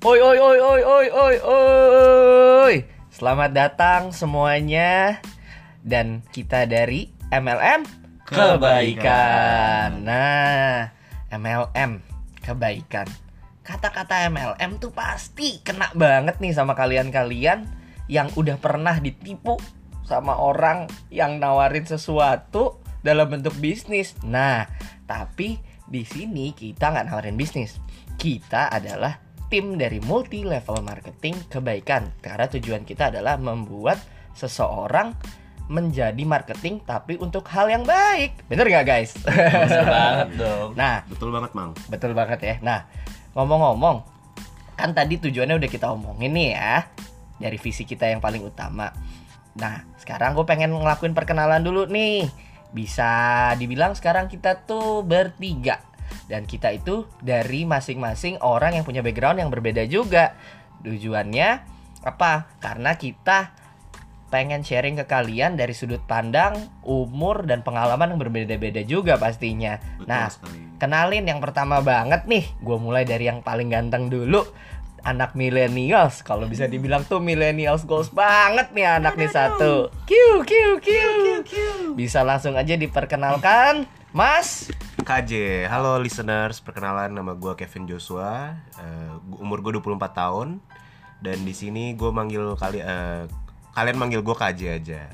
Oi oi oi oi oi oi oi. Selamat datang semuanya dan kita dari MLM Kebaikan. Nah, MLM Kebaikan. Kata-kata MLM tuh pasti kena banget nih sama kalian-kalian yang udah pernah ditipu sama orang yang nawarin sesuatu dalam bentuk bisnis. Nah, tapi di sini kita nggak nawarin bisnis. Kita adalah tim dari multi level marketing kebaikan. Karena tujuan kita adalah membuat seseorang menjadi marketing tapi untuk hal yang baik. Bener nggak guys? Banget dong. nah Betul banget, Mang. betul banget ya. Nah ngomong-ngomong kan tadi tujuannya udah kita omongin nih ya dari visi kita yang paling utama. Nah sekarang gue pengen ngelakuin perkenalan dulu nih. Bisa dibilang sekarang kita tuh bertiga dan kita itu dari masing-masing orang yang punya background yang berbeda juga. Tujuannya apa? Karena kita pengen sharing ke kalian dari sudut pandang umur dan pengalaman yang berbeda-beda juga pastinya. Betul nah sekali. kenalin yang pertama banget nih. Gue mulai dari yang paling ganteng dulu. Anak millennials. Kalau bisa dibilang tuh millennials goals banget nih anak nih satu. Q Q Q bisa langsung aja diperkenalkan Mas KJ, halo listeners, perkenalan nama gue Kevin Joshua, gua- umur gue 24 tahun, dan di sini gue manggil kali, eh, kalian manggil gue KJ aja.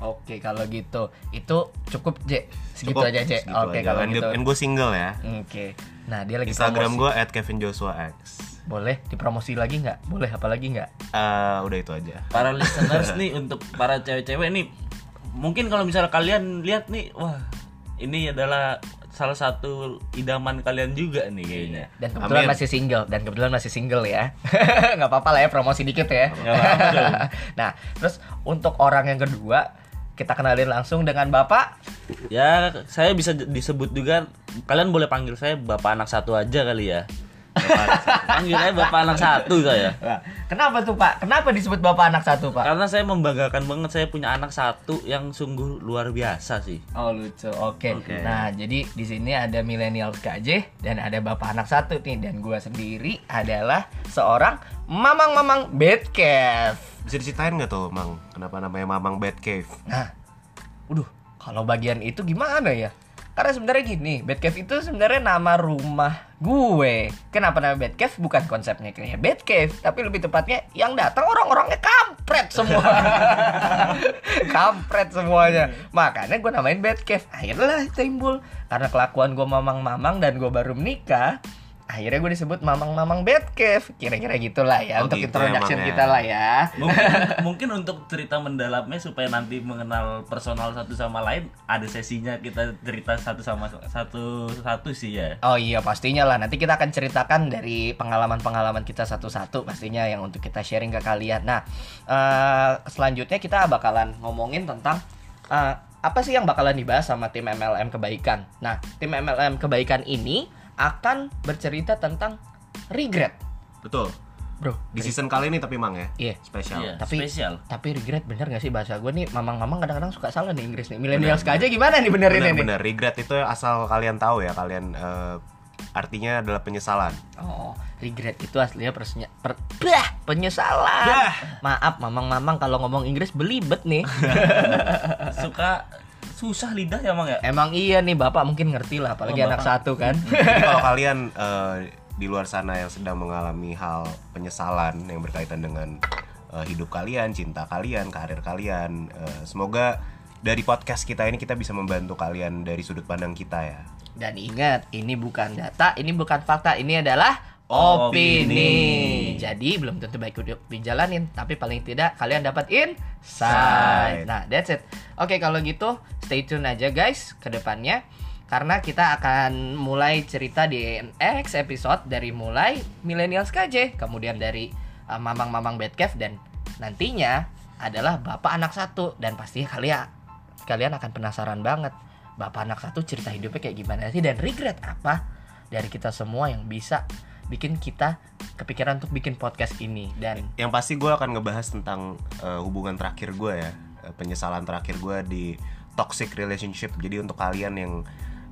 Oke kalau gitu. Itu cukup J. Segitu Cukup, aja J. Oke aja. kalau And- gitu. And gue single ya. Oke. Nah dia lagi Instagram gue @kevinjoshuax. boleh dipromosi lagi nggak? Boleh apa lagi nggak? Eh, udah itu aja. Para listeners nih untuk para cewek-cewek nih mungkin kalau misalnya kalian lihat nih wah ini adalah salah satu idaman kalian juga nih kayaknya. dan kebetulan Amin. masih single dan kebetulan masih single ya nggak apa-apa lah ya promosi dikit ya nah terus untuk orang yang kedua kita kenalin langsung dengan bapak Ya, saya bisa disebut juga kalian boleh panggil saya bapak anak satu aja kali ya. Bapak anak satu. Panggil saya bapak anak satu saya. Nah, kenapa tuh pak kenapa disebut bapak anak satu pak Karena saya membanggakan banget saya punya anak satu yang sungguh luar biasa sih. Oh lucu, oke. Oke. Nah jadi di sini ada milenial KJ dan ada bapak anak satu nih dan gua sendiri adalah seorang mamang-mamang bed cave. Bisa diceritain nggak tuh, Mang? Kenapa namanya Mamang Bad Cave? Nah, udah kalau bagian itu gimana ya? Karena sebenarnya gini, bed cave itu sebenarnya nama rumah gue. Kenapa nama bed cave? Bukan konsepnya kayak bed cave, tapi lebih tepatnya yang datang orang-orangnya kampret semua. kampret semuanya. Makanya gue namain bed cave. Akhirnya lah timbul karena kelakuan gue mamang-mamang dan gue baru menikah. Akhirnya gue disebut mamang-mamang bed cave. Kira-kira gitulah ya Oh, untuk gitu introduction emang ya. kita lah ya. mungkin mungkin untuk cerita mendalamnya supaya nanti mengenal personal satu sama lain ada sesinya kita cerita satu sama satu satu sih ya Oh iya pastinya lah nanti kita akan ceritakan dari pengalaman-pengalaman kita satu-satu pastinya yang untuk kita sharing ke kalian. Nah eh, selanjutnya kita bakalan ngomongin tentang eh, apa sih yang bakalan dibahas sama tim MLM Kebaikan. Nah tim MLM Kebaikan ini akan bercerita tentang regret, Betul. bro. Di season kali ini tapi Mang ya. Iya. Spesial. Iya, Tapi spesial tapi regret bener gak sih bahasa gue nih mamang-mamang kadang-kadang suka salah nih Inggris nih. Millennials aja gimana nih benerin ini? Bener-bener regret itu asal kalian tahu ya, kalian eh, artinya adalah penyesalan. Oh, regret itu aslinya persenya, per, bah, penyesalan. Bah. Maaf, mamang-mamang kalau ngomong Inggris belibet nih. suka susah lidah ya mang ya Emang iya nih bapak mungkin ngerti lah, apalagi Oh, anak Bapak. satu kan. Jadi kalau kalian eh, di luar sana yang sedang mengalami hal penyesalan yang berkaitan dengan eh, hidup kalian, cinta kalian, karir kalian, eh, semoga dari podcast kita ini kita bisa membantu kalian dari sudut pandang kita ya. Dan ingat, ini bukan data, ini bukan fakta, ini adalah opini. Opini. Jadi belum tentu baik untuk dijalanin, tapi paling tidak kalian dapat insight. Nah, that's it. Oke, kalau gitu stay tune aja guys ke depannya. Karena kita akan mulai cerita di next episode dari mulai Millennials KJ, kemudian dari uh, Mamang-Mamang Bad Cave dan nantinya adalah Bapak anak satu dan pasti kalian kalian akan penasaran banget Bapak anak satu cerita hidupnya kayak gimana sih dan regret apa dari kita semua yang bisa bikin kita kepikiran untuk bikin podcast ini dan Yang pasti gue akan ngebahas tentang eh, hubungan terakhir gue ya, eh, penyesalan terakhir gue di toxic relationship. Jadi untuk kalian yang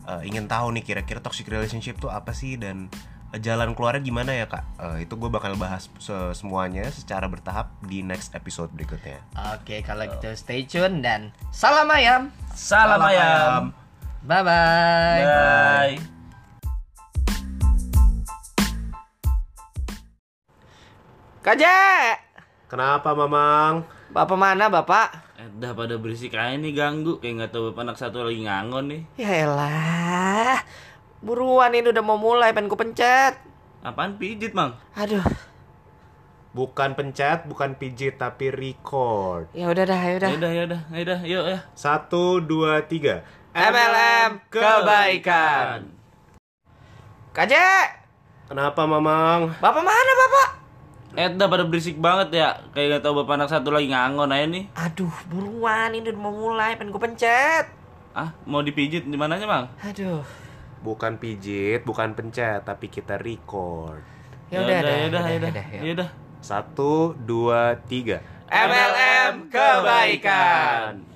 eh, ingin tahu nih kira-kira toxic relationship tuh apa sih dan jalan keluarnya gimana ya kak? Eh, itu gue bakal bahas se- semuanya secara bertahap di next episode berikutnya. Oke, kalau gitu stay tune dan salam ayam. Salam, ayam. Bye bye. Bye. Kaje. Kenapa mamang? Bapak mana, Bapak? Eh, dah pada berisik aja nih ganggu kayak nggak tahu bapak anak satu lagi ngangon nih. Ya elah. Buruan ini udah mau mulai pengen ku pencet. Apaan pijit mang? Aduh. Bukan pencet, bukan pijit, tapi record. Ya udah dah, ya udah. Yaudah yaudah yaudah yuk ya. Satu, dua, tiga. MLM kebaikan. Kaje. Kenapa mamang? Bapak mana, Bapak? Eh dah pada berisik banget ya kayak nggak tahu bapak anak satu lagi ngangon aja nih. Aduh, buruan ini udah mau mulai pengen ku pencet. Ah mau dipijit di mananya mang? Aduh. Bukan pijit, bukan pencet, tapi kita record. Ya udah, dah, yaudah, yaudah, yaudah, yaudah, yuk. yaudah. Satu, dua, tiga. MLM kebaikan.